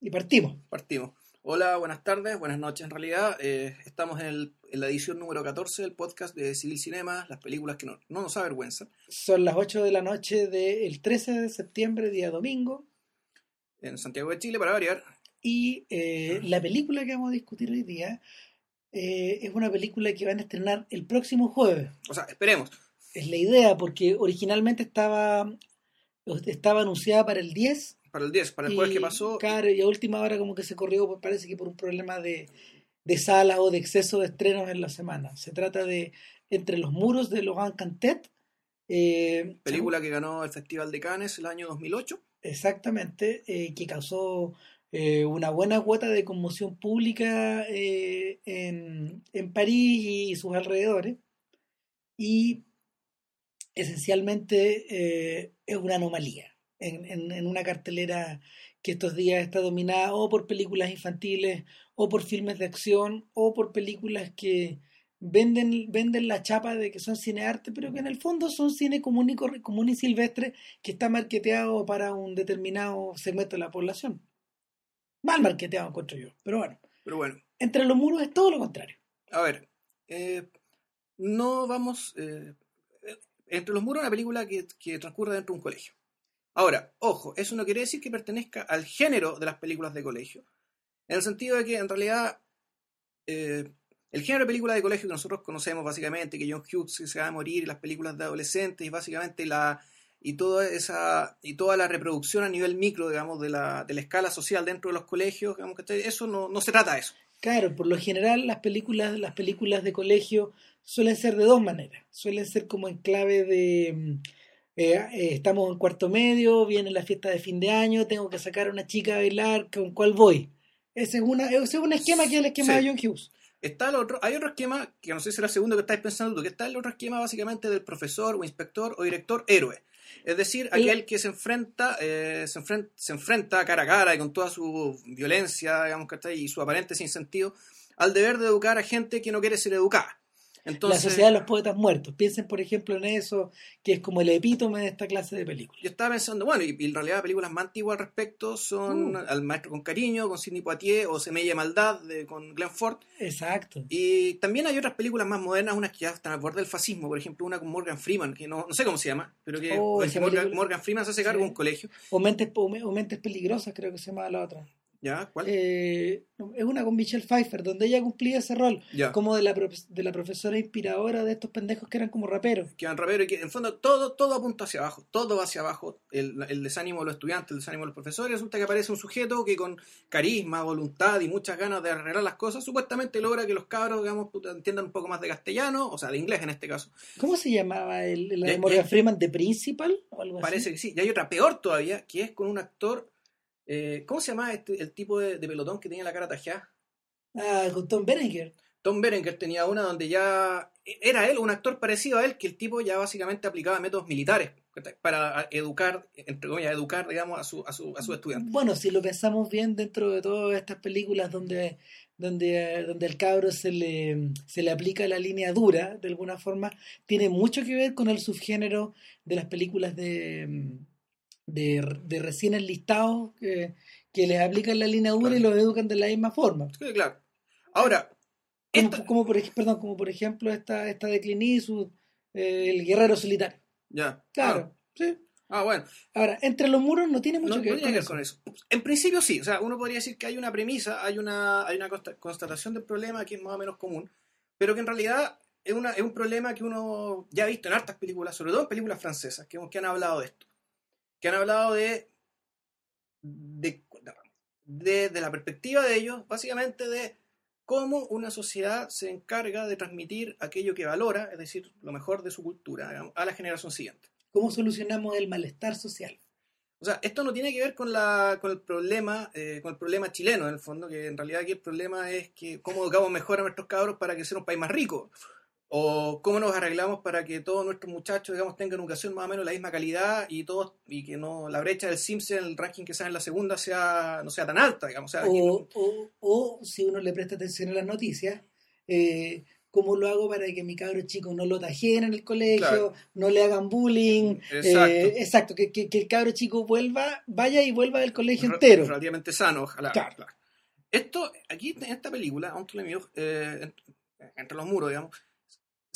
Y partimos. Partimos. Hola, buenas tardes, buenas noches en realidad. Eh, estamos en, el- en la edición número 14 del podcast de Civil Cinema, las películas que no, no nos avergüenzan, Son las 8 de la noche del 13 de septiembre, día domingo. en Santiago de Chile, para variar. Y eh, la película que vamos a discutir hoy día eh, es una película que van a estrenar el próximo jueves. O sea, esperemos. Es la idea, porque originalmente estaba, estaba anunciada para el 10. Para el 10, para el jueves y, que pasó. Claro, y a última hora como que se corrió, pues parece que por un problema de, de salas o de exceso de estrenos en la semana. Se trata de Entre los muros de Laurent Cantet. eh, Película que ganó el Festival de Cannes el año 2008. Exactamente, eh, que causó eh, una buena cuota de conmoción pública eh, en, en París y sus alrededores. Y esencialmente eh, es una anomalía en, en- en una cartelera que estos días está dominada o por películas infantiles, o por filmes de acción, o por películas que venden, venden la chapa de que son cinearte, pero que en el fondo son cine común y, común y silvestre que está marketeado para un determinado segmento de la población. Mal marketeado, encuentro yo. Pero bueno, Pero bueno, entre los muros es todo lo contrario. a ver. eh, no vamos. eh, eh, entre los muros, una película que, que transcurre dentro de un colegio. Ahora, ojo, eso no quiere decir que pertenezca al género de las películas de colegio. En el sentido de que en realidad eh, el género de película de colegio que nosotros conocemos básicamente, que John Hughes se va a morir, y las películas de adolescentes, y básicamente la y toda esa y toda la reproducción a nivel micro, digamos, de la, de la escala social dentro de los colegios, digamos que eso no, no se trata de eso. Claro, por lo general las películas, las películas de colegio suelen ser de dos maneras. Suelen ser como en clave de mm, eh, eh, estamos en cuarto medio, viene la fiesta de fin de año, tengo que sacar a una chica a bailar, ¿con cuál voy? Ese es una, ese es un esquema que es el esquema Sí. de John Hughes. Está el otro, hay otro esquema, que no sé si será el segundo que estáis pensando tú, que está el otro esquema básicamente del profesor o inspector o director héroe. Es decir, El- aquel que se enfrenta, eh, se enfrenta, se enfrenta cara a cara y con toda su violencia, digamos que está y su aparente sinsentido, al deber de educar a gente que no quiere ser educada. Entonces, la sociedad de los poetas muertos. Piensen, por ejemplo, en eso, que es como el epítome de esta clase de películas. yo estaba pensando, bueno, y, y en realidad películas más antiguas al respecto son Uh. Al Maestro con Cariño, con Sidney Poitier, o Semilla de Maldad, de, con Glenn Ford. Exacto. Y también hay otras películas más modernas, unas que ya están al borde del fascismo, por ejemplo, una con Morgan Freeman, que no, no sé cómo se llama, pero que, Oh, es esa que Morgan, Freeman se hace cargo Sí. de un colegio. O mentes, o Me- o Mentes Peligrosas, creo que se llama la otra. ¿Ya? ¿Cuál? Eh, es una con Michelle Pfeiffer, donde ella cumplía ese rol. ya. como de la, de la profesora inspiradora de estos pendejos que eran como raperos. Que van rapero y que en fondo todo, todo apunta hacia abajo, todo va hacia abajo, el, el desánimo de los estudiantes, el desánimo de los profesores, resulta que aparece un sujeto que con carisma, voluntad y muchas ganas de arreglar las cosas, supuestamente logra que los cabros, digamos, entiendan un poco más de castellano, o sea, de inglés en este caso. ¿Cómo se llamaba el, de Ya- Morgan ya- Freeman? ¿The Principal? O algo Parece así. que sí. Y hay otra peor todavía, que es con un actor, eh, ¿cómo se llama este, el tipo de, de pelotón que tenía la cara tajeada? Ah, con Tom Berenger. Tom Berenger tenía una donde ya era él, un actor parecido a él, que el tipo ya básicamente aplicaba métodos militares para educar, entre comillas, educar, digamos, a su, a su, a sus estudiantes. Bueno, si lo pensamos bien dentro de todas estas películas donde, donde, donde al cabro se le, se le aplica la línea dura, de alguna forma, tiene mucho que ver con el subgénero de las películas de, de, de recién enlistados que, que les aplican la línea dura y Claro. los educan de la misma forma. Sí, claro. Ahora, Como, esta- como por, perdón, como por ejemplo esta, esta de Clint Eastwood, eh, el guerrero solitario. ya. Claro, sí. Ah, ah, bueno. Ahora, entre los muros no tiene mucho No, que no ver tiene con que ver eso. con eso. En principio sí, o sea, uno podría decir que hay una premisa, hay una, hay una consta- constatación del problema que es más o menos común, pero que en realidad es, una, es un problema que uno ya ha visto en hartas películas, sobre todo en películas francesas, que, que han hablado de esto. Que han hablado de, de, de, de la perspectiva de ellos, básicamente de cómo una sociedad se encarga de transmitir aquello que valora, es decir, lo mejor de su cultura, digamos, a la generación siguiente. ¿Cómo solucionamos el malestar social? O sea, esto no tiene que ver con, la, con el problema eh, con el problema chileno, en el fondo, que en realidad aquí el problema es que cómo educamos mejor a nuestros cabros para que sea un país más rico. O cómo nos arreglamos para que todos nuestros muchachos, digamos, tengan educación más o menos de la misma calidad y todos y que no la brecha del Simpson, el ranking que sea en la segunda, sea no sea tan alta, digamos. O sea, O, no- o, o, si uno le presta atención a las noticias, eh, ¿Cómo lo hago para que mi cabro chico no lo tajeen en el colegio, Claro. no le hagan bullying? Exacto. Eh, exacto, que, que- que el cabro chico vuelva, vaya y vuelva del colegio Re- entero. Relativamente sano, ojalá. Claro. claro. Esto, aquí en esta película, Entre, eh, en- entre los muros, digamos,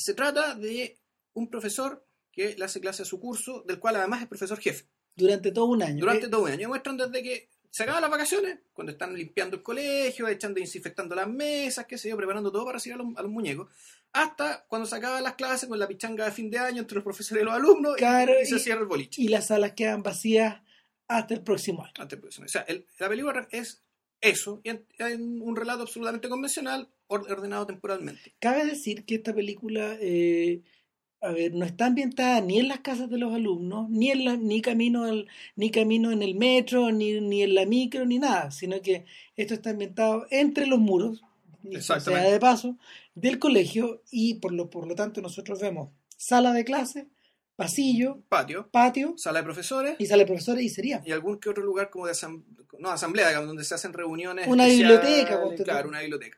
se trata de un profesor que le hace clase a su curso, del cual además es profesor jefe. Durante todo un año. Durante Eh, todo un año. Muestran desde que se acaban las vacaciones, cuando están limpiando el colegio, echando desinfectando las mesas, qué sé yo, preparando todo para recibir a los, a los muñecos, hasta cuando se acaban las clases con la pichanga de fin de año entre los profesores y los alumnos, y- Claro, y, se y- cierra el boliche. y las salas quedan vacías hasta el próximo año. Antes, pues, o sea, el- la película es eso, y en, en un relato absolutamente convencional, ordenado temporalmente. Cabe decir que esta película, eh, a ver, no está ambientada ni en las casas de los alumnos, ni en la, ni camino al- ni camino en el metro, ni, ni en la micro, ni nada, sino que esto está ambientado entre los muros, y sea Exactamente. de paso, del colegio y por lo, por lo tanto nosotros vemos sala de clase, pasillo, Patio, patio sala de profesores y sala de profesores y sería y algún que otro lugar como de asam- no, asamblea, digamos, donde se hacen reuniones. Una biblioteca. Claro, una biblioteca.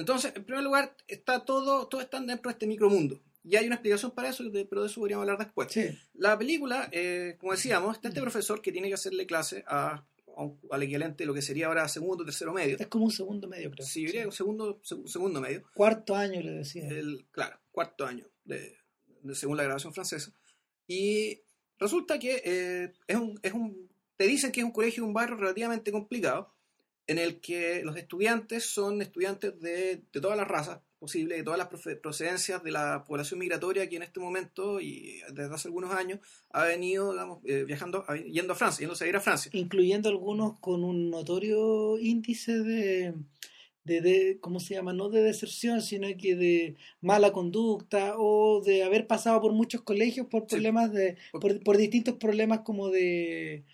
Entonces, en primer lugar, está todo, todo está dentro de este micromundo. Y hay una explicación para eso, pero de eso podríamos hablar después. Sí. La película, eh, como decíamos, está este profesor que tiene que hacerle clase a, a al equivalente de lo que sería ahora segundo, tercero medio. Es como un segundo medio, creo. Sí, diría que un segundo, seg- segundo medio. Cuarto año, le decía. el, claro, cuarto año, de, de- según la grabación francesa. Y resulta que eh, es un, es un, te dicen que es un colegio, un barrio relativamente complicado, en el que los estudiantes son estudiantes de, de todas las razas posibles, de todas las procedencias de la población migratoria que en este momento y desde hace algunos años ha venido digamos, eh, viajando, yendo a Francia, yéndose a ir a Francia. incluyendo algunos con un notorio índice de, de, de- ¿cómo se llama? No de deserción, sino que de mala conducta o de haber pasado por muchos colegios por Sí. problemas de, por, por distintos problemas como de,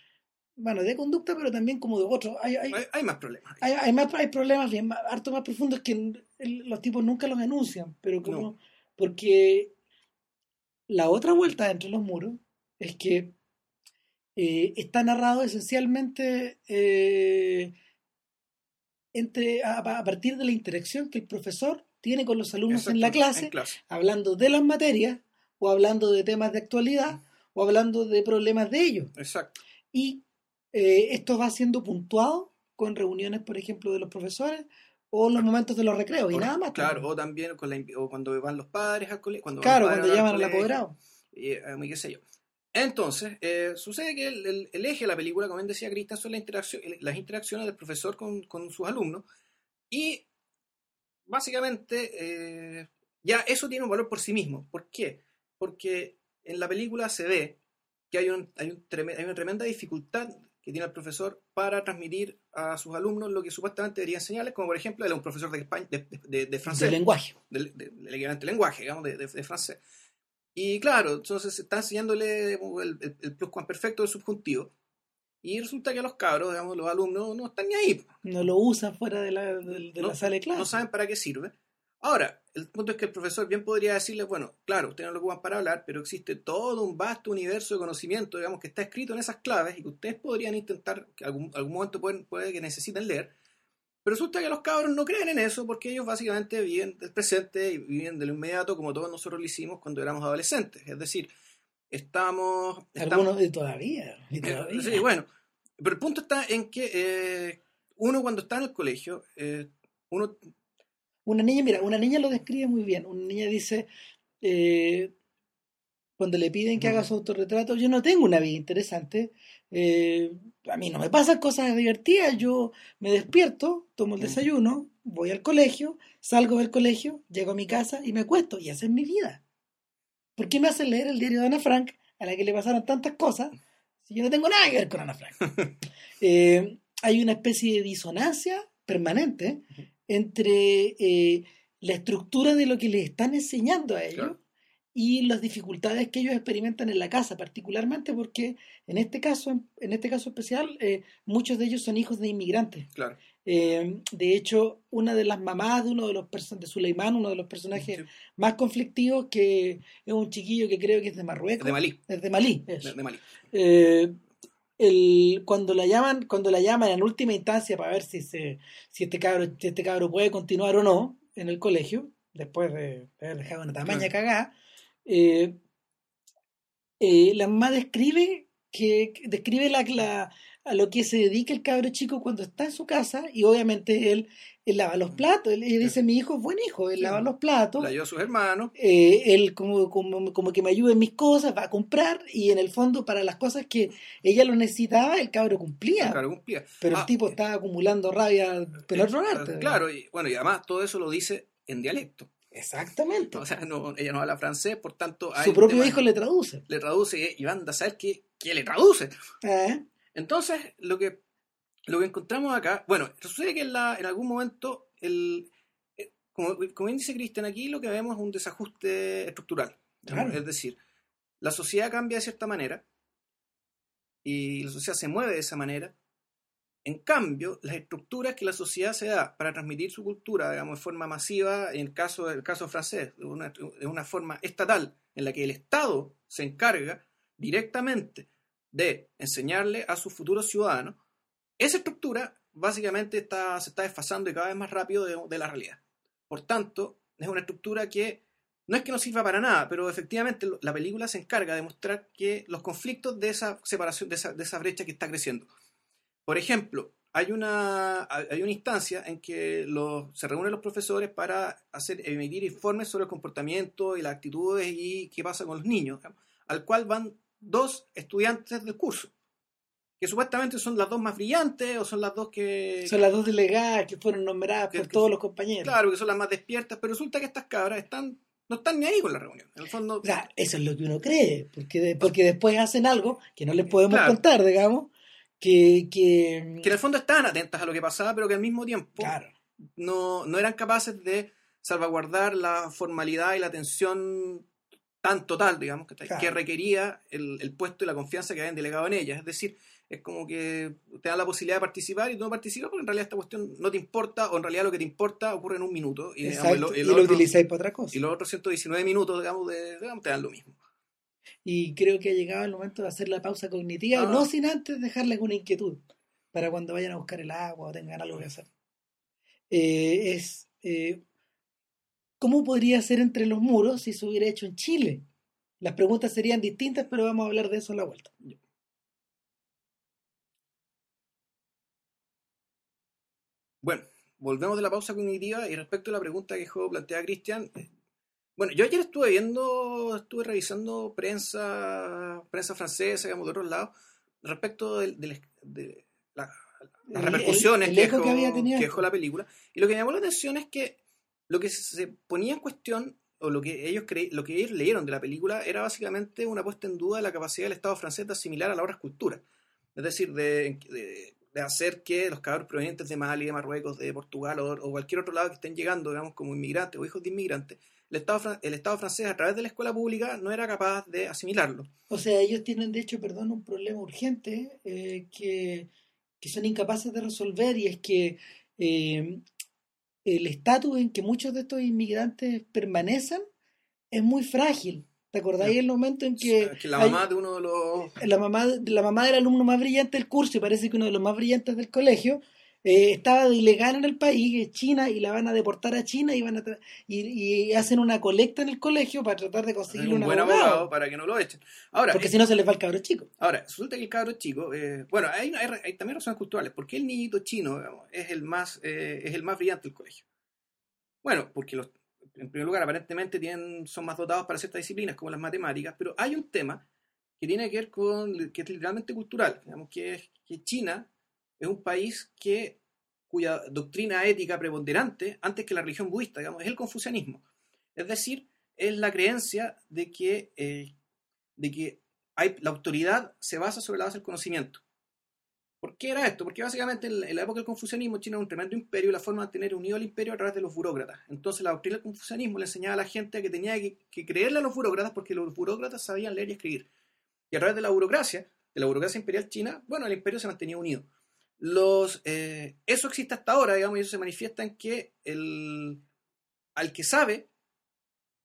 bueno, de conducta, pero también como de otros. Hay, hay, Hay, hay más problemas. hay, hay más, hay problemas bien más- harto más profundos que los tipos nunca los denuncian, pero como, No. porque la otra vuelta entre los muros es que eh, está narrado esencialmente eh, entre, a, a partir de la interacción que el profesor tiene con los alumnos en la Exacto, clase, en clase. hablando de las materias, o hablando de temas de actualidad, o hablando de problemas de ellos. Exacto. Y eh, esto va siendo puntuado con reuniones, por ejemplo, de los profesores o los momentos de los recreos y nada más. Claro, o también con la, o cuando van los padres al colegio. Cuando Claro, cuando llaman al apoderado. y, eh, qué sé yo. Entonces, eh, sucede que el, el- el eje de la película, como bien decía Cristian, son la interacción, las interacciones del profesor con, con sus alumnos. Y básicamente, eh, ya eso tiene un valor por sí mismo. ¿Por qué? Porque en la película se ve que hay, un, hay, un treme- hay una tremenda dificultad que tiene el profesor para transmitir a sus alumnos lo que supuestamente debería enseñarles, como por ejemplo, él es un profesor de, España, de, de- de- francés Del lenguaje. del, equivalente lenguaje, digamos, de, francés. Y claro, entonces está enseñándole el, el, el pluscuamperfecto del subjuntivo. Y resulta que los cabros, digamos, los alumnos, no están ni ahí. No lo usa fuera de la, de, de No- la sala de clase. No saben para qué sirve. Ahora, el punto es que el profesor bien podría decirles, bueno, claro, ustedes no lo ocupan para hablar, pero existe todo un vasto universo de conocimiento, digamos, que está escrito en esas claves y que ustedes podrían intentar, que algún, algún momento pueden, puede que necesiten leer. Pero resulta que los cabros no creen en eso porque ellos básicamente viven del presente y viven del inmediato como todos nosotros lo hicimos cuando éramos adolescentes. Es decir, estamos... estamos Algunos todavía. y todavía. Sí, bueno. Pero el punto está en que eh, uno cuando está en el colegio, eh, uno Una niña, mira, una niña lo describe muy bien. Una niña dice, eh, cuando le piden que haga su autorretrato, yo no tengo una vida interesante. eh, a mí no me pasan cosas divertidas. Yo me despierto, tomo el desayuno, voy al colegio, salgo del colegio, llego a mi casa y me acuesto. Y esa es mi vida. ¿Por qué me hacen leer el diario de Ana Frank, a la que le pasaron tantas cosas, si yo no tengo nada que ver con Ana Frank? Eh, hay una especie de disonancia permanente entre eh, la estructura de lo que les están enseñando a ellos Claro. y las dificultades que ellos experimentan en la casa, particularmente porque en este caso, en este caso especial, eh, muchos de ellos son hijos de inmigrantes. claro, Eh, de hecho, una de las mamás de uno de los personajes, de Suleimán, uno de los personajes sí, más conflictivos, que es un chiquillo que creo que es de Marruecos. de Malí, Es de Malí, eso. de, de Malí. Eh, el, cuando la llaman, cuando la llaman en última instancia para ver si se, si este cabro, si este cabro puede continuar o no en el colegio, después de haber dejado una tamaña cagada, eh, eh, la mamá describe que describe la, la, a lo que se dedica el cabro chico cuando está en su casa y obviamente él, él lava los platos. Él, dice, mi hijo es buen hijo, él lava los platos. Le ayuda a sus hermanos. Eh, él como, como, como, que me ayuda en mis cosas, va a comprar y en el fondo para las cosas que ella lo necesitaba, el cabro cumplía. El cabro cumplía. Pero el Ah, tipo estaba acumulando rabia, pero otro eh, arte. Claro, y bueno, y además todo eso lo dice en dialecto. Exactamente. O sea, no, ella no habla francés, por tanto... hay Su propio hijo le traduce. le traduce y van a saber que, que le traduce. ¿Eh? Entonces, lo que, lo que encontramos acá, bueno, sucede que en, la, en algún momento, el, eh, como, como bien dice Cristian, aquí lo que vemos es un desajuste estructural. Claro. Es decir, la sociedad cambia de cierta manera y la sociedad se mueve de esa manera. En cambio, las estructuras que la sociedad se da para transmitir su cultura, digamos, de forma masiva, en el caso, el caso francés, de una, de una forma estatal, en la que el Estado se encarga directamente de enseñarle a sus futuros ciudadanos, esa estructura básicamente está, se está desfasando y cada vez más rápido de, de la realidad. Por tanto, es una estructura que no es que no sirva para nada, pero efectivamente la película se encarga de mostrar que los conflictos de esa separación, de esa, de esa brecha que está creciendo. Por ejemplo, hay una, hay una instancia en que los, se reúnen los profesores para hacer, emitir informes sobre el comportamiento y las actitudes y qué pasa con los niños, al cual van dos estudiantes del curso, que supuestamente son las dos más brillantes o son las dos que... Son las dos delegadas que fueron nombradas Que- por que- todos los compañeros. Claro, que son las más despiertas, pero resulta que estas cabras están, no están ni ahí con la reunión. En el fondo, O sea, eso es lo que uno cree, porque, porque después hacen algo que no les podemos Claro. contar, digamos, que... que, que en el fondo estaban atentas a lo que pasaba, pero que al mismo tiempo claro, no, no eran capaces de salvaguardar la formalidad y la atención tan total, digamos, que, Claro. que requería el, el puesto y la confianza que habían delegado en ellas. Es decir, es como que te dan la posibilidad de participar y tú no participas porque en realidad esta cuestión no te importa o en realidad lo que te importa ocurre en un minuto y, digamos, lo otro- utilizáis para otra cosa. y los otros 119 minutos, digamos, de, digamos, te dan lo mismo. Y creo que ha llegado el momento de hacer la pausa cognitiva, Ah. no sin antes dejarles una inquietud para cuando vayan a buscar el agua o tengan algo que hacer. Eh, es eh, ¿cómo podría ser entre los muros si se hubiera hecho en Chile? Las preguntas serían distintas, pero vamos a hablar de eso a la vuelta. Bueno, volvemos de la pausa cognitiva y respecto a la pregunta que dejó planteada Cristian, eh, bueno, yo ayer estuve viendo, estuve revisando prensa, prensa francesa, digamos, de otros lados, respecto de, la- las repercusiones el- que, el dejó, que dejó la película. Y lo que me llamó la atención es que lo que se ponía en cuestión, o lo que ellos cre- lo que ellos leyeron de la película, era básicamente una puesta en duda de la capacidad del Estado francés de asimilar a la obra cultura. Es decir, de, hacer que los cabros provenientes de Mali, de Marruecos, de Portugal o, cualquier otro lado que estén llegando, digamos, como inmigrantes o hijos de inmigrantes, el Estado, el Estado francés a través de la escuela pública no era capaz de asimilarlo. O sea, ellos tienen de hecho, perdón, un problema urgente eh, que, que son incapaces de resolver y es que eh, el estatus en que muchos de estos inmigrantes permanecen es muy frágil. ¿Te acordáis el momento en que, que la hay- mamá de uno de los... la mamá, la mamá del alumno más brillante del curso y parece que uno de los más brillantes del colegio eh, estaba ilegal en el país, China, y la van a deportar a China y van a tra- y, y hacen una colecta en el colegio para tratar de conseguirle un un buen abogado, abogado para que no lo echen. Ahora, porque eh, si no se les va el cabro chico. Ahora, resulta que el cabro chico, eh, bueno, hay, hay, hay también razones culturales. ¿Por qué el niñito chino digamos, es, el más, eh, es el más brillante del colegio? Bueno, porque los, en primer lugar aparentemente tienen, son más dotados para ciertas disciplinas como las matemáticas, pero hay un tema que tiene que ver con, que es literalmente cultural, digamos, que es que China es un país que cuya doctrina ética preponderante, antes que la religión budista, digamos, es el confucianismo. Es decir, es la creencia de que, eh, de que hay, la autoridad se basa sobre la base del conocimiento. ¿Por qué era esto? Porque básicamente en la, época del confucianismo China era un tremendo imperio y la forma de tener unido al imperio a través de los burócratas. Entonces la doctrina del confucianismo le enseñaba a la gente que tenía que, que creerle a los burócratas porque los burócratas sabían leer y escribir. Y a través de la burocracia, de la burocracia imperial china, bueno, el imperio se mantenía unido. Los, eh, eso existe hasta ahora, digamos, y eso se manifiesta en que el, al que sabe,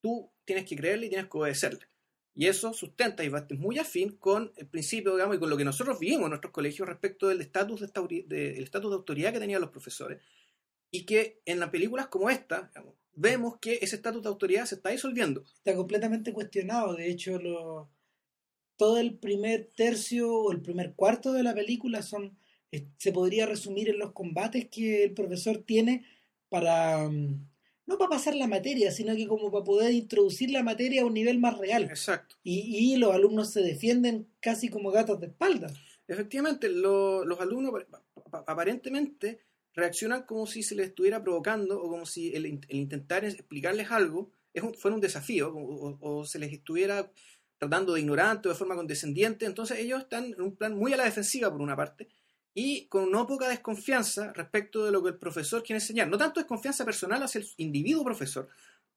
tú tienes que creerle y tienes que obedecerle. Y eso sustenta y va muy afín con el principio, digamos, y con lo que nosotros vivimos en nuestros colegios respecto del estatus de, de- el estatus de autoridad que tenían los profesores. Y que en las películas como esta, digamos, vemos que ese estatus de autoridad se está disolviendo. Está completamente cuestionado. De hecho, lo, todo el primer tercio o el primer cuarto de la película son se podría resumir en los combates que el profesor tiene para mm, no para pasar la materia, sino que como para poder introducir la materia a un nivel más real. Exacto. Y, y los alumnos se defienden casi como gatos de espalda. Efectivamente, lo- los alumnos ap- aparentemente reaccionan como si se les estuviera provocando o como si el, in- el intentar explicarles algo es un- fuera un desafío o, o- o se les estuviera tratando de ignorante o de forma condescendiente. Entonces ellos están en un plan muy a la defensiva por una parte y con no poca desconfianza respecto de lo que el profesor quiere enseñar. No tanto desconfianza personal hacia el individuo profesor,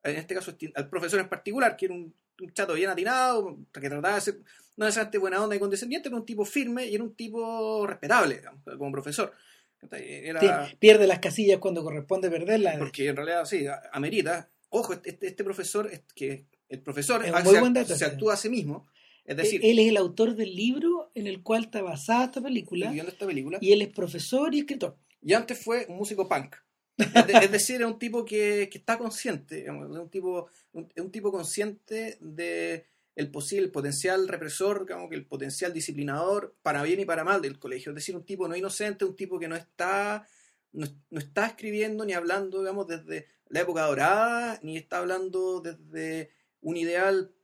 en este caso al profesor en particular, que era un, un chato bien atinado, que trataba de ser no necesariamente buena onda y condescendiente, pero un tipo firme y era un tipo respetable digamos, como profesor. Era, Sí, pierde las casillas cuando corresponde perderlas. porque en realidad sí, amerita. Ojo, este, este- este profesor, es que el profesor Es se, actúa a sí mismo, es decir, él es el autor del libro en el cual está basada esta película esta película, y él es profesor y escritor. y antes fue un músico punk. Es, de- es decir, es un tipo que, que está consciente, es un tipo, un, es un tipo consciente de el posible, el potencial represor, digamos, que el potencial disciplinador para bien y para mal del colegio. Es decir, un tipo no inocente, un tipo que no está, no, no está escribiendo ni hablando, digamos, desde la época dorada, ni está hablando desde un ideal eh,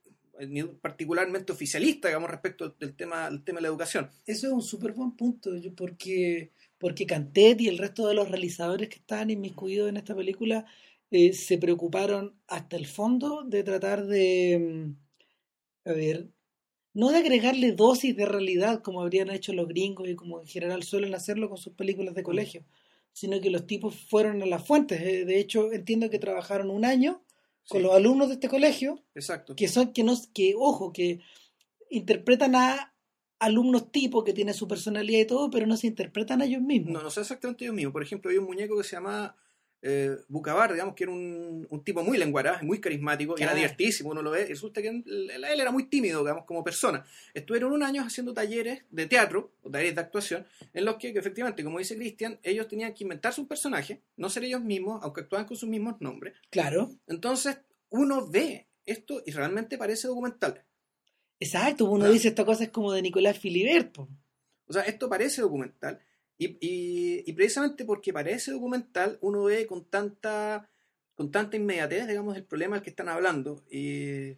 particularmente oficialista, digamos, respecto del tema, del tema de la educación. Eso es un súper buen punto, porque, porque Cantet y el resto de los realizadores que estaban inmiscuidos en esta película eh, se preocuparon hasta el fondo de tratar de, mm, a ver, no de agregarle dosis de realidad como habrían hecho los gringos y como en general suelen hacerlo con sus películas de colegio, sino que los tipos fueron a las fuentes. eh, De hecho, entiendo que trabajaron un año con Sí, los alumnos de este colegio exacto. que son que no que ojo que interpretan a alumnos tipo que tienen su personalidad y todo pero no se interpretan a ellos mismos No, no sé exactamente ellos mismos. Por ejemplo, había un muñeco que se llama eh, Bucabar, digamos, que era un, un tipo muy lenguaraz, muy carismático, y era divertísimo, uno lo ve. Y resulta que él, él era muy tímido, digamos, como persona. Estuvieron un año haciendo talleres de teatro, o talleres de actuación, en los que, que efectivamente, como dice Cristian, ellos tenían que inventarse un personaje, no ser ellos mismos, aunque actuaban con sus mismos nombres. claro Entonces, uno ve esto y realmente parece documental. exacto uno Ah. dice esta cosa es como de Nicolás Filibert po. O sea, esto parece documental. Y, y- precisamente porque parece documental, uno ve con tanta, con tanta inmediatez, digamos, el problema del que están hablando. Y,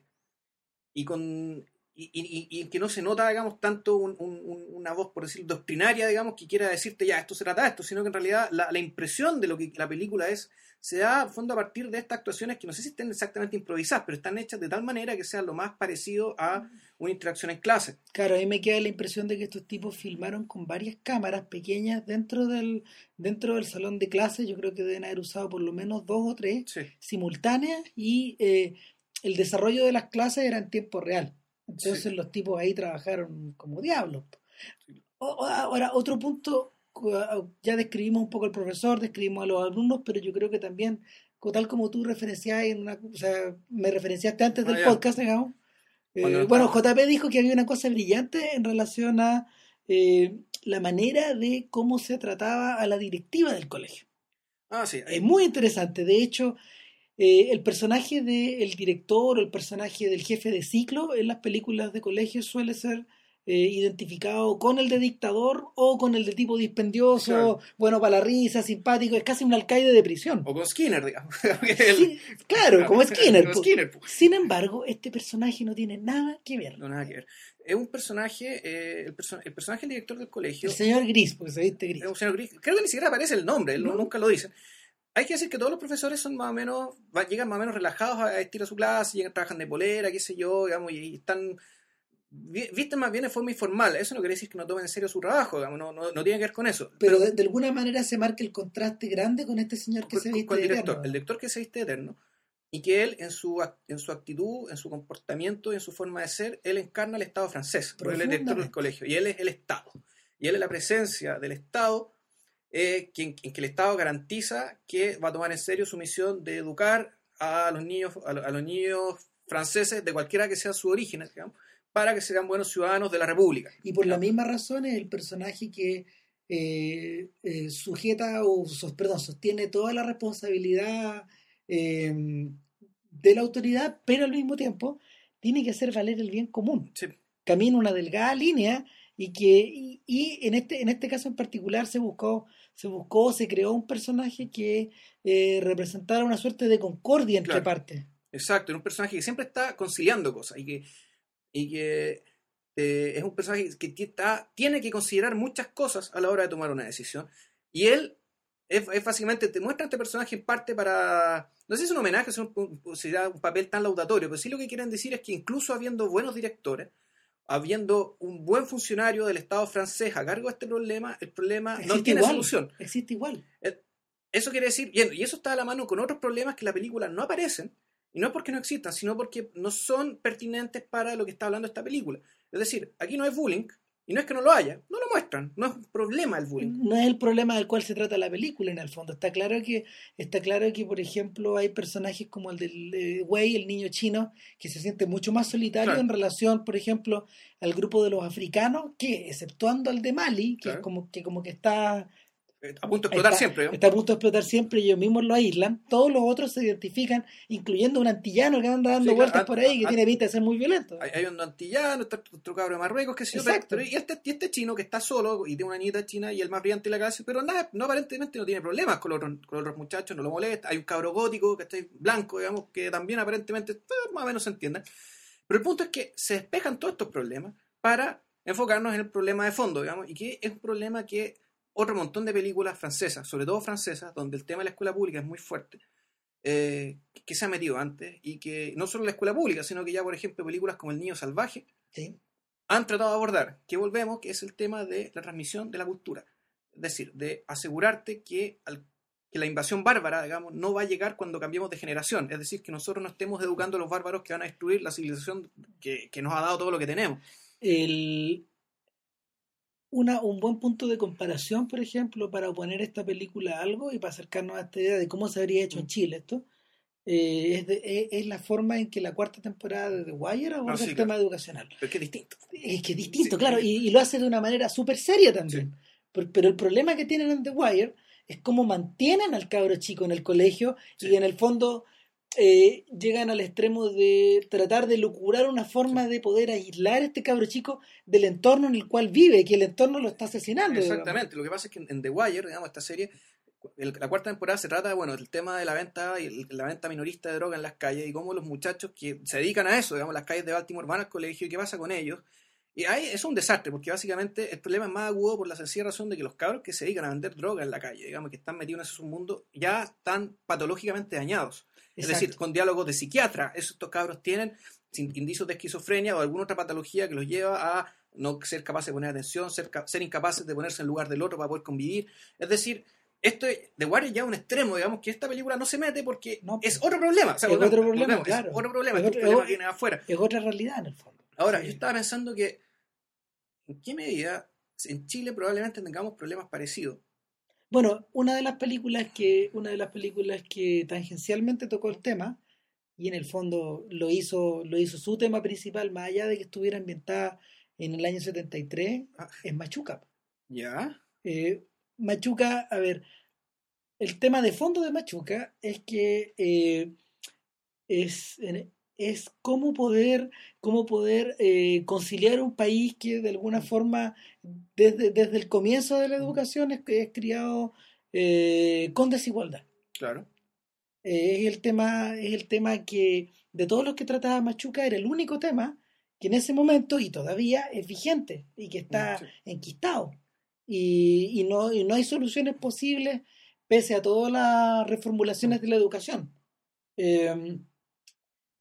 y con. Y, y- y- que no se nota, digamos, tanto un- un- un- una voz, por decirlo, doctrinaria, digamos, que quiera decirte ya, esto se trata de esto, sino que en realidad la, la impresión de lo que la película es se da a fondo a partir de estas actuaciones que no sé si estén exactamente improvisadas, pero están hechas de tal manera que sean lo más parecido a una interacción en clase. claro a mí me queda la impresión de que estos tipos filmaron con varias cámaras pequeñas dentro del dentro del salón de clase yo creo que deben haber usado por lo menos dos o tres Sí. simultáneas y eh, el desarrollo de las clases era en tiempo real. Entonces Sí. los tipos ahí trabajaron como diablos. Ahora, otro punto, cu- ya describimos un poco al profesor, describimos a los alumnos, pero yo creo que también, tal como tú referenciabas en una, o sea, me referenciaste antes Ah, del podcast, digamos. eh, bueno, JP dijo que había una cosa brillante en relación a eh, la manera de cómo se trataba a la directiva del colegio. Ah, sí. Es muy interesante. De hecho, eh, el personaje del director o el personaje del jefe de ciclo en las películas de colegio suele ser eh, identificado con el de dictador o con el de tipo dispendioso, Claro. bueno para la risa, simpático, es casi un alcaide de prisión. O con Skinner, digamos. El- Sí, claro, como Skinner. Como po. Skinner, po. Sin embargo, este personaje no tiene nada que ver. No, nada que ver. Es un personaje, eh, el, perso- el personaje del director del colegio, El señor Gris, porque se viste gris. es un señor gris. Creo que ni siquiera aparece el nombre, No. nunca lo dicen. Hay que decir que todos los profesores son más o menos, llegan más o menos relajados a vestir a su clase, llegan, trabajan de polera, qué sé yo, digamos, y, están, vi- visten más bien de forma informal. Eso no quiere decir que no tomen en serio su trabajo, digamos, no, no, no tiene que ver con eso. Pero de, de alguna manera se marca el contraste grande con este señor que con- se viste con el director, eterno. el director que se viste eterno, y que él en su, en su actitud, en su comportamiento en su forma de ser, él encarna el Estado francés, porque él es el director del colegio, y él es el Estado. Y él es la presencia del Estado, eh, quien, en que el Estado garantiza que va a tomar en serio su misión de educar a los niños, a, lo- a los niños franceses, de cualquiera que sea su origen, digamos, para que sean buenos ciudadanos de la República. Y por la misma razón es el personaje que eh, eh, sujeta o perdón, sostiene toda la responsabilidad eh, de la autoridad, pero al mismo tiempo tiene que hacer valer el bien común. Sí. Camina una delgada línea y que y, y en este en este caso en particular se buscó se buscó se creó un personaje que eh, representara una suerte de concordia entre Claro. partes Exacto, es un personaje que siempre está conciliando cosas y que, y que eh, es un personaje que está- tiene que considerar muchas cosas a la hora de tomar una decisión. Y él es, es básicamente, te muestra a este personaje en parte para, no sé si es un homenaje, si es un, un- será un papel tan laudatorio, pero sí lo que quieren decir es que incluso habiendo buenos directores, habiendo un buen funcionario del Estado francés a cargo de este problema, el problema no tiene igual. solución. existe igual Eso quiere decir, y y eso está a la mano con otros problemas que en la película no aparecen, y no porque no existan, sino porque no son pertinentes para lo que está hablando esta película. Es decir, aquí no hay bullying, y no es que no lo haya, no lo muestran, no es un problema el bullying. no es el problema del cual se trata la película en el fondo está claro que está claro que por ejemplo hay personajes como el del eh, Wei el niño chino que se siente mucho más solitario Claro. en relación por ejemplo al grupo de los africanos que exceptuando al de Mali que Claro. es como que como que está A punto de explotar está, siempre. ¿no? está a punto de explotar siempre y ellos mismos lo aíslan todos los otros se identifican incluyendo un antillano que anda dando Sí, vueltas an- por ahí que an- tiene pinta de ser muy violento Hay, hay un antillano, está otro cabro de Marruecos, que yo, Exacto. pero, y, este, y este chino que está solo y tiene una niña china y el más brillante de la clase, pero nada, no aparentemente no tiene problemas con los, con los otros muchachos, no lo molesta. Hay un cabro gótico que está ahí, blanco, digamos, que también aparentemente eh, más o menos se entienden. Pero el punto es que se despejan todos estos problemas para enfocarnos en el problema de fondo, digamos, y que es un problema que otro montón de películas francesas, sobre todo francesas, donde el tema de la escuela pública es muy fuerte, eh, que se ha metido antes y que no solo la escuela pública, sino que ya, por ejemplo, películas como El Niño Salvaje Sí. han tratado de abordar, que volvemos, que es el tema de la transmisión de la cultura. Es decir, de asegurarte que, al- que la invasión bárbara, digamos, no va a llegar cuando cambiemos de generación. Es decir, que nosotros no estemos educando a los bárbaros que van a destruir la civilización que, que nos ha dado todo lo que tenemos. el, una, un buen punto de comparación, por ejemplo, para oponer esta película a algo y para acercarnos a esta idea de cómo se habría hecho en Chile esto, eh, es, de- es, es la forma en que la cuarta temporada de The Wire aborda Ah, sí, el claro. tema educacional. Pero es que es distinto. Es que es distinto, Sí. claro, y, y lo hace de una manera súper seria también. Pero, pero el problema que tienen en The Wire es cómo mantienen al cabro chico en el colegio y en el fondo eh, llegan al extremo de tratar de locurar una forma de poder aislar a este cabro chico del entorno en el cual vive, que el entorno lo está asesinando. digamos. Exactamente. Lo que pasa es que en, en The Wire, digamos, esta serie, el- la cuarta temporada se trata, bueno, del tema de la venta y el- la venta minorista de droga en las calles y cómo los muchachos que se dedican a eso, digamos, las calles de Baltimore van al colegio y qué pasa con ellos. Y ahí es un desastre, porque básicamente el problema es más agudo por la sencilla razón de que los cabros que se dedican a vender droga en la calle, digamos, que están metidos en ese mundo, ya están patológicamente dañados. Es decir, con diálogos de psiquiatra, esos- estos cabros tienen sin- indicios de esquizofrenia o alguna otra patología que los lleva a no ser capaces de poner atención, ser, ser incapaces de ponerse en lugar del otro para poder convivir. Es decir, esto es- de Warrior ya a un extremo, digamos, que esta película no se mete porque No, es otro problema. O sea, Es otro problema, es claro. otro problema, Es es otro- problema es- que viene afuera. es otra realidad en el fondo. Ahora, Sí. yo estaba pensando que en qué medida en Chile probablemente tengamos problemas parecidos. Bueno, una de las películas que, una de las películas que tangencialmente tocó el tema, y en el fondo lo hizo, lo hizo su tema principal, más allá de que estuviera ambientada en el año 73, Ah. es Machuca. ¿Ya? Eh, Machuca, a ver, el tema de fondo de Machuca es que eh, es, es cómo poder, cómo poder eh, conciliar un país que de alguna forma, desde, desde el comienzo de la educación, es, es criado eh, con desigualdad. Claro. Eh, es el tema, es el tema que de todos los que trataba Machuca era el único tema que en ese momento y todavía es vigente y que está Sí. enquistado. Y, y no, y no hay soluciones posibles pese a todas las reformulaciones de la educación. Eh,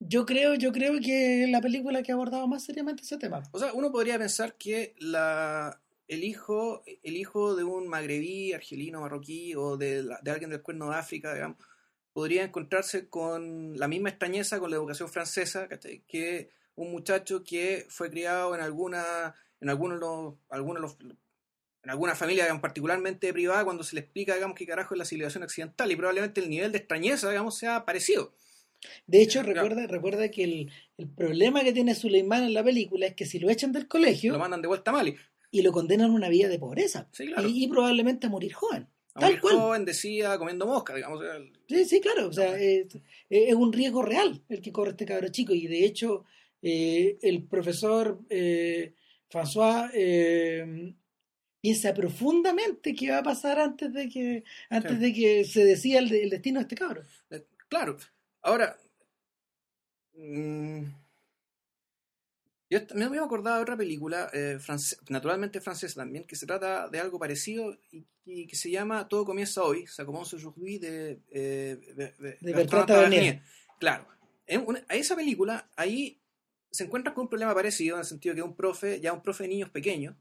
yo creo, yo creo que es la película que ha abordado más seriamente ese tema. O sea, uno podría pensar que la, el, hijo, el hijo de un magrebí, argelino, marroquí o de, de alguien del cuerno de África, digamos, podría encontrarse con la misma extrañeza con la educación francesa que un muchacho que fue criado en alguna en algunos los, algunos en alguna familia particularmente privada cuando se le explica digamos qué carajo es la civilización occidental y probablemente el nivel de extrañeza digamos sea parecido De hecho, recuerda, recuerda que el, el problema que tiene Suleimán en la película es que si lo echan del colegio lo mandan de vuelta a Mali y lo condenan a una vida de pobreza sí claro y, y probablemente a morir joven. A Tal morir cual. joven, decía, comiendo mosca, digamos. el- Sí, sí, claro. O sea, es, es un riesgo real el que corre este cabro chico. Y de hecho, eh, el profesor eh, François eh, piensa profundamente qué va a pasar antes de que, antes Sí. de que se decida el, el destino de este cabro. Eh, Claro. Ahora, mm, yo me me acordaba de otra película, eh, france- naturalmente francesa también, que se trata de algo parecido y, y que se llama Todo comienza hoy, Ça commence aujourd'hui de, eh, de- de De Bertrand Tavernier. Tavernier. Claro. En una- a esa película, ahí se encuentra con un problema parecido, en el sentido que un profe, ya un profe de niños pequeños,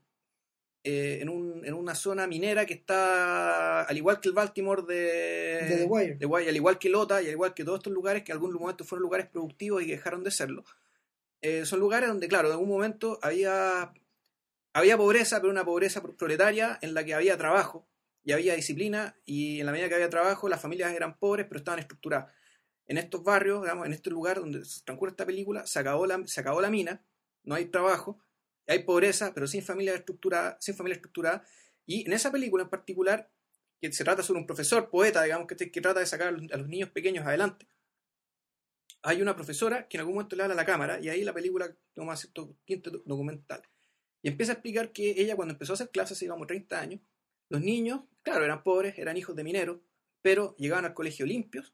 eh, en, un- en una zona minera que está, al igual que el Baltimore de, De The Wire. de Wire, al igual que Lota y al igual que todos estos lugares que en algún momento fueron lugares productivos y que dejaron de serlo, eh, son lugares donde, claro, en algún momento había, había pobreza, pero una pobreza proletaria en la que había trabajo y había disciplina y en la medida que había trabajo las familias eran pobres pero estaban estructuradas. En estos barrios, digamos, en este lugar donde transcurre esta película, se acabó la, se acabó la mina, no hay trabajo, hay pobreza, pero sin familia estructurada, sin familia estructurada. Y en esa película en particular, que se trata sobre un profesor, poeta, digamos, que, trata de sacar a los, niños pequeños adelante, hay una profesora que en algún momento le habla a la cámara y ahí la película toma cierto tinte do- documental. Y empieza a explicar que ella cuando empezó a hacer clases, hace digamos 30 años, los niños, claro, eran pobres, eran hijos de mineros, pero llegaban al colegio limpios,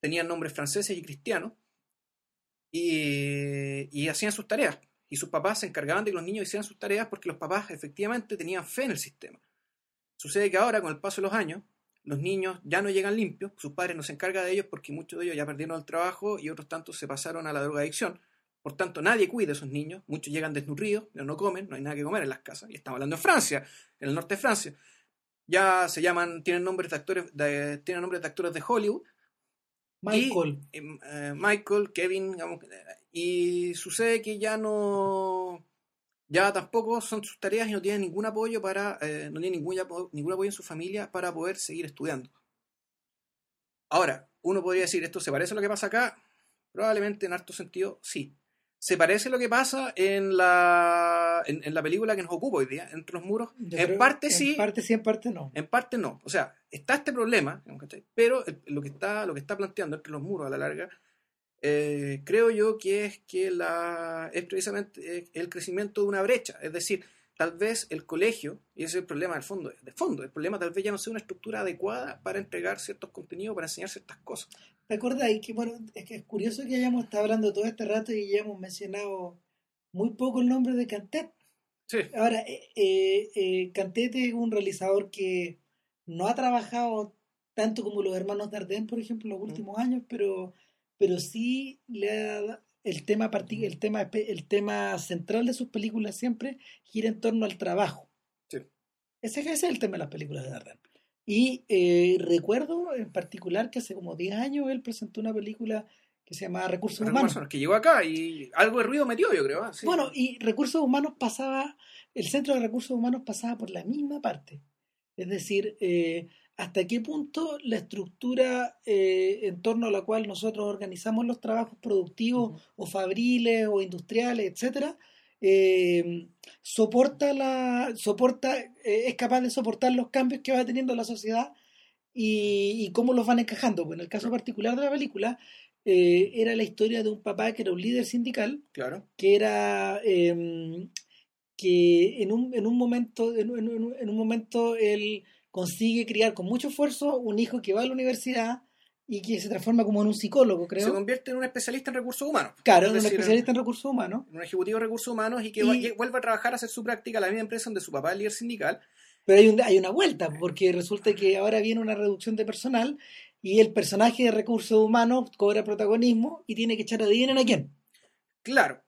tenían nombres franceses y cristianos, y, y hacían sus tareas. Y sus papás se encargaban de que los niños hicieran sus tareas porque los papás efectivamente tenían fe en el sistema. Sucede que ahora, con el paso de los años, los niños ya no llegan limpios, sus padres no se encargan de ellos porque muchos de ellos ya perdieron el trabajo y otros tantos se pasaron a la drogadicción. Por tanto, nadie cuida a esos niños, muchos llegan desnutridos, no comen, no hay nada que comer en las casas. Y estamos hablando de Francia, en el norte de Francia. Ya se llaman, tienen nombres de actores de, tienen nombres de actores de Hollywood, Michael. y, eh, Michael, Kevin, digamos, eh, y sucede que ya no, ya tampoco son sus tareas y no tienen ningún apoyo para, eh, no tienen ningún, ningún apoyo en su familia para poder seguir estudiando. Ahora, uno podría decir, ¿esto se parece a lo que pasa acá? Probablemente en harto sentido, sí. ¿Se parece a lo que pasa en la, en, en la película que nos ocupa hoy día, Entre los muros? Yo en parte sí, En parte sí, en parte no. en parte no. O sea, está este problema, pero lo, que está, lo que está planteando entre los muros a la larga, eh, creo yo que es que la, es precisamente eh, el crecimiento de una brecha. Es decir, tal vez el colegio, y ese es el problema del fondo, de fondo, el problema tal vez ya no sea una estructura adecuada para entregar ciertos contenidos, para enseñar ciertas cosas. Y que, bueno, es que es curioso que hayamos estado hablando todo este rato y hayamos mencionado muy poco el nombre de Cantet. Sí, Ahora, eh, eh, eh, Cantet es un realizador que no ha trabajado tanto como los hermanos Dardenne, por ejemplo, en los últimos años, pero, pero sí le ha da- el tema, el, tema, el tema central de sus películas siempre gira en torno al trabajo. Sí. Ese, ese es el tema de las películas de Dardenne. Y eh, recuerdo en particular que hace como 10 años él presentó una película que se llamaba Recursos Recursos Humanos. Que llegó acá y algo de ruido metió, yo creo. ¿ah? Sí. Bueno, y Recursos Humanos pasaba, el Centro de Recursos Humanos pasaba por la misma parte. Es decir, eh, hasta qué punto la estructura eh, en torno a la cual nosotros organizamos los trabajos productivos o fabriles o industriales, etcétera, eh, soporta la, soporta, eh, es capaz de soportar los cambios que va teniendo la sociedad y, y cómo los van encajando. Pues en el caso particular de la película, era la historia de un papá que era un líder sindical Claro. que era em, que en un, en un momento en, en un momento él consigue criar con mucho esfuerzo un hijo que va a la universidad y que se transforma como en un psicólogo Se creo convierte en un especialista en recursos humanos. claro Es en un especialista en recursos humanos en un ejecutivo de recursos humanos y que Y- vuelve a trabajar a hacer su práctica en la misma empresa donde su papá es líder sindical. pero hay, un- hay una vuelta porque resulta que ahora viene una reducción de personal y el personaje de recursos humanos cobra protagonismo y tiene que echar adivinen a quién Claro.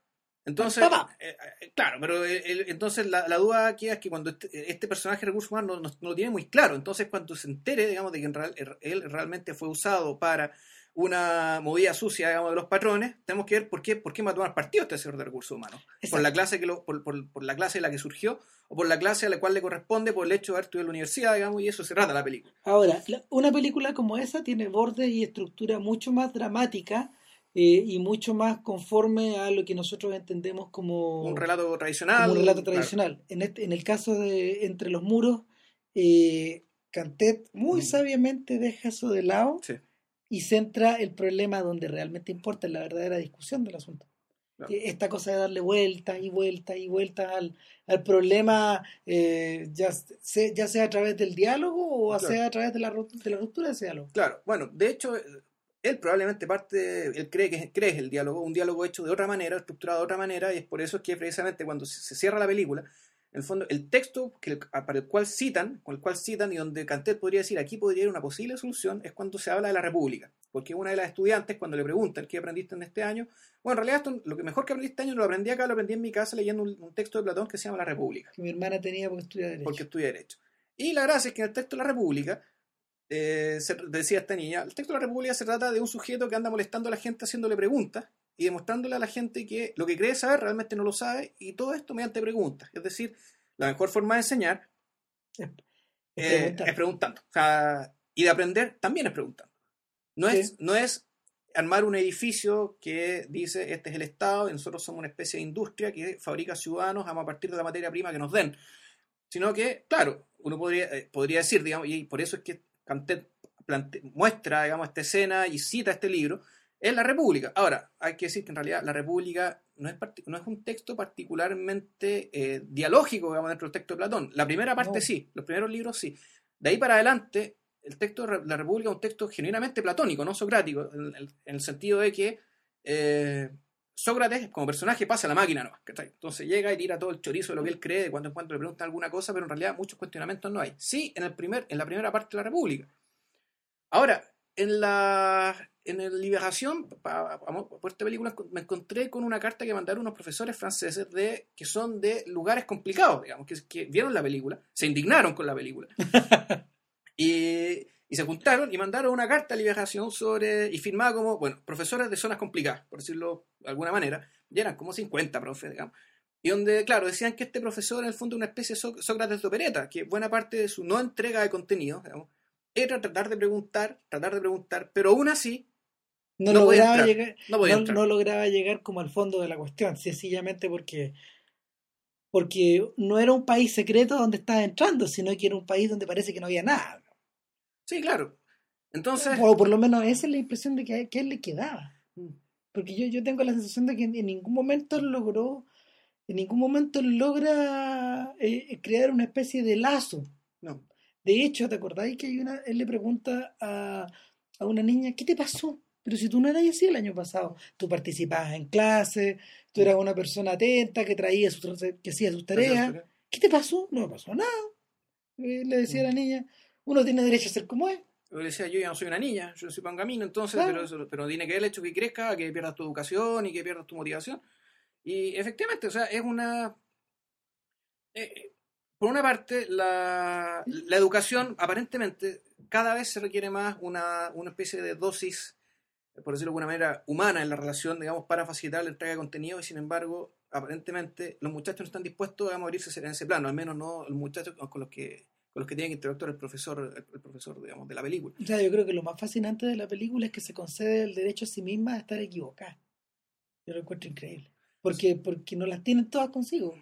Entonces, eh, eh, claro, pero el- el- entonces la, la duda aquí es que cuando este, este personaje de recursos humanos no, no- no lo tiene muy claro, entonces cuando se entere, digamos, de que en real- er, él realmente fue usado para una movida sucia, digamos, de los patrones, tenemos que ver por qué, por qué mató al partido este señor de recursos humanos. Por la clase que lo, por, por- por la clase de la que surgió, o por la clase a la cual le corresponde por el hecho de haber estudiado en la universidad, digamos, y eso se trata la película. Ahora, una película como esa tiene bordes y estructura mucho más dramática eh, y mucho más conforme a lo que nosotros entendemos como Un relato tradicional. como un relato claro. tradicional. En, este- en el caso de Entre los Muros, eh, Cantet muy Mm. sabiamente deja eso de lado Sí. y centra el problema donde realmente importa, en la verdadera discusión del asunto. Claro. Que Esta cosa de darle vueltas y vueltas y vueltas al, al problema, eh, ya, se- ya sea a través del diálogo o Claro. sea a través de la, de la ruptura de ese diálogo. Claro, bueno, de hecho, él probablemente parte, él cree que cree el diálogo, un diálogo hecho de otra manera, estructurado de otra manera, y es por eso que precisamente cuando se, cierra la película, en el fondo, el texto que, para el cual citan, con el cual citan y donde Cantet podría decir aquí podría haber una posible solución, es cuando se habla de la República. Porque una de las estudiantes, cuando le preguntan qué aprendiste en este año, bueno, en realidad esto, lo que mejor que aprendí este año lo aprendí acá, lo aprendí en mi casa leyendo un, un texto de Platón que se llama La República Que mi hermana tenía porque estudiaba Derecho. porque estudia Derecho. Y la gracia es que en el texto de la República, eh, se- decía esta niña, el texto de la República se trata de un sujeto que anda molestando a la gente haciéndole preguntas y demostrándole a la gente que lo que cree saber realmente no lo sabe y todo esto mediante preguntas. Es decir, la mejor forma de enseñar Es eh, es preguntando. O sea, y de aprender también es preguntando. No es, no es armar un edificio que dice este es el Estado y nosotros somos una especie de industria que fabrica ciudadanos a partir de la materia prima que nos den. Sino que, claro, uno podría, eh, podría decir, digamos, y por eso es que Cantet plante- muestra, digamos, esta escena y cita este libro, es la República. Ahora, hay que decir que en realidad la República no es, parti- no es un texto particularmente eh, dialógico, digamos, dentro del texto de Platón. La primera parte No. sí, los primeros libros sí. De ahí para adelante, el texto de la República es un texto genuinamente platónico, no socrático, en, el- en el sentido de que eh, Sócrates como personaje pasa a la máquina, ¿no? Entonces llega y tira todo el chorizo de lo que él cree, de cuando en cuando le preguntan alguna cosa, pero en realidad muchos cuestionamientos no hay. Sí, en, el primer, en la primera parte de la República. Ahora, en la en el Liberación, pa- pa- por esta película, me encontré con una carta que mandaron unos profesores franceses de que son de lugares complicados, digamos, que, que vieron la película, se indignaron con la película. y, y se juntaron y mandaron una carta a Liberación sobre, y firmada como, bueno, profesores de zonas complicadas, por decirlo de alguna manera, y eran como 50 profes, digamos. Y donde, claro, decían que este profesor en el fondo es una especie de Só- Sócrates de opereta, que buena parte de su no entrega de contenido, digamos, era tratar de preguntar, tratar de preguntar, pero aún así No, lograba entrar. llegar, no no, no lograba llegar como al fondo de la cuestión, sencillamente porque porque no era un país secreto donde estaba entrando, sino que era un país donde parece que no había nada. Sí, claro. Entonces, O por lo menos esa es la impresión de que, que él le quedaba. Mm. Porque yo, yo tengo la sensación de que en, ningún momento logró, en ningún momento logra eh, crear una especie de lazo. no. De hecho, ¿te acordáis que hay una, él le pregunta a, a una niña, ¿qué te pasó? Pero si tú no eras así el año pasado, tú participabas en clase, tú eras una persona atenta, que traía sus, que hacía sus tareas. ¿Qué te pasó? No me pasó nada. Eh, le decía a la niña, uno tiene derecho a ser como es. Yo le decía, yo ya no soy una niña, yo soy pangamino, entonces, Claro. pero, eso- pero tiene que ver el hecho que crezca, que pierdas tu educación y que pierdas tu motivación. Y efectivamente, o sea, es una... eh, por una parte, la, la educación, aparentemente, cada vez se requiere más una, una especie de dosis, por decirlo de alguna manera, humana en la relación, digamos, para facilitar la entrega de contenido, y sin embargo, aparentemente, los muchachos no están dispuestos a morirse en ese plano, al menos no los muchachos con los que con los que tiene que interactuar el profesor, el, el profesor, digamos, de la película. O sea, yo creo que lo más fascinante de la película es que se concede el derecho a sí misma a estar equivocada. Yo lo encuentro increíble. Porque, porque no las tienen todas consigo.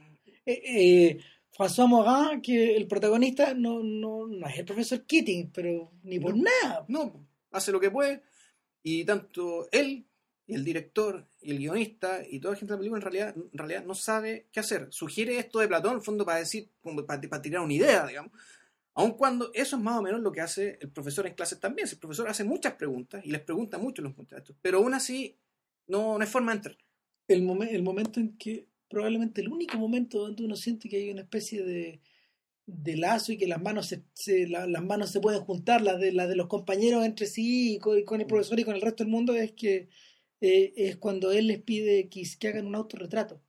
Eh, eh, François Morin, que el protagonista no, no, no es el profesor Keating, pero ni por No. nada. No, hace lo que puede y tanto él y el director y el guionista y toda la gente de la película en realidad, en realidad no sabe qué hacer. Sugiere esto de Platón en el fondo para decir, para tirar una idea, digamos. Aun cuando eso es más o menos lo que hace el profesor en clases también. Si El profesor hace muchas preguntas y les pregunta mucho a los muchachos, pero aún así no, no hay forma de entrar. El, momen- el momento en que, probablemente el único momento donde uno siente que hay una especie de, de lazo y que las manos se, se- la- las manos se pueden juntar, las de, las de los compañeros entre sí y con, y con el profesor y con el resto del mundo, es que eh, es cuando él les pide que, que hagan un autorretrato,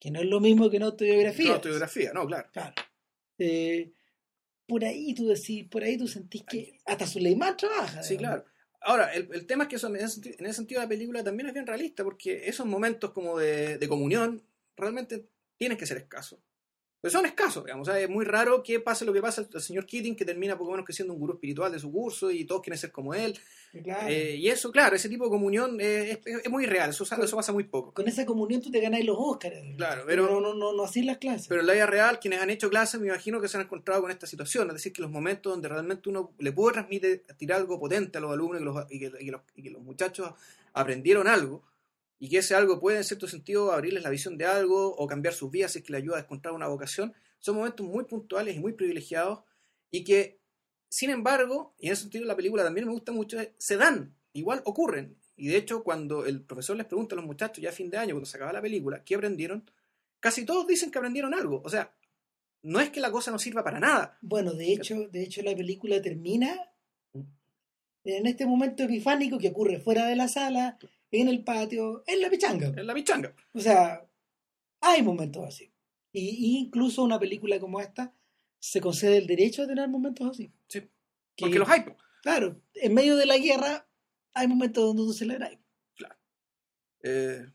que no es lo mismo que una autobiografía. No, autobiografía, no, claro. Claro. Eh, por ahí tú decís, por ahí tú sentís que hasta Suleiman trabaja. Sí, digamos. claro. Ahora, el, el tema es que eso, en, ese, senti- en ese sentido la película también es bien realista, porque esos momentos como de, de comunión realmente tienen que ser escasos. Pero son escasos, digamos. o sea, es muy raro que pase lo que pasa al señor Keating, que termina poco menos que siendo un gurú espiritual de su curso y todos quieren ser como él. Claro. Eh, y eso, claro, ese tipo de comunión eh, es, es- muy real, eso, eso pasa muy poco. Con esa comunión tú te ganáis los Óscares. Claro, pero- no, no, no, no así las clases. Pero en la vida real, quienes han hecho clases, me imagino que se han encontrado con esta situación. Es decir, que los momentos donde realmente uno le puede transmitir tirar algo potente a los alumnos y que los, y que- y que los- y que los muchachos aprendieron algo, y que ese algo puede, en cierto sentido, abrirles la visión de algo o cambiar sus vidas si es que le ayuda a encontrar una vocación, son momentos muy puntuales y muy privilegiados y que, sin embargo, y en ese sentido la película también me gusta mucho, se dan, igual ocurren. Y de hecho, cuando el profesor les pregunta a los muchachos ya a fin de año, cuando se acaba la película, ¿qué aprendieron? Casi todos dicen que aprendieron algo. O sea, no es que la cosa no sirva para nada. Bueno, de hecho, de hecho la película termina en este momento epifánico que ocurre fuera de la sala, en el patio, en la pichanga. Es la pichanga. O sea, hay momentos así. Y, y incluso una película como esta se concede el derecho a tener momentos así. Sí. Que- Porque los hay. Claro, en medio de la guerra hay momentos donde tú celebras. Eh,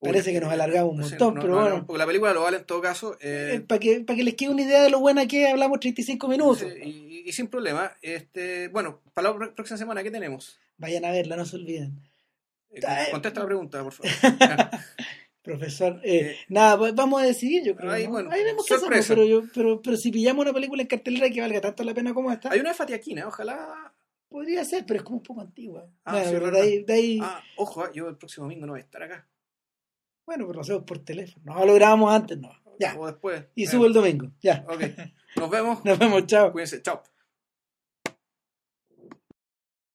Parece que nos alargamos un montón, no, pero no, no, bueno. porque la película lo vale en todo caso. eh, para que, para que les quede una idea de lo buena que hablamos 35 minutos. y, y sin problema. Este, bueno, para la pr- próxima semana, ¿qué tenemos? Vayan a verla, no se olviden. Eh, eh. contesta la pregunta, por favor. Profesor, eh, Eh, nada, va- vamos a decidir, yo creo. ahí, ¿no? bueno, Ahí vemos qué hacemos, pero, yo, pero, pero si pillamos una película en cartelera que valga tanto la pena como esta, Hay una de Fatiaquina, ojalá. podría ser, pero es como un poco antigua. Ah, sí, ahí, de ahí- Ah, ojo, ah, yo el próximo domingo no voy a estar acá. Bueno, pero lo hacemos por teléfono. No lo grabamos antes, no. Ya. O después. Y Eh, subo el domingo. Ya. Ok. Nos vemos. Nos vemos, chao. Cuídense. Chao.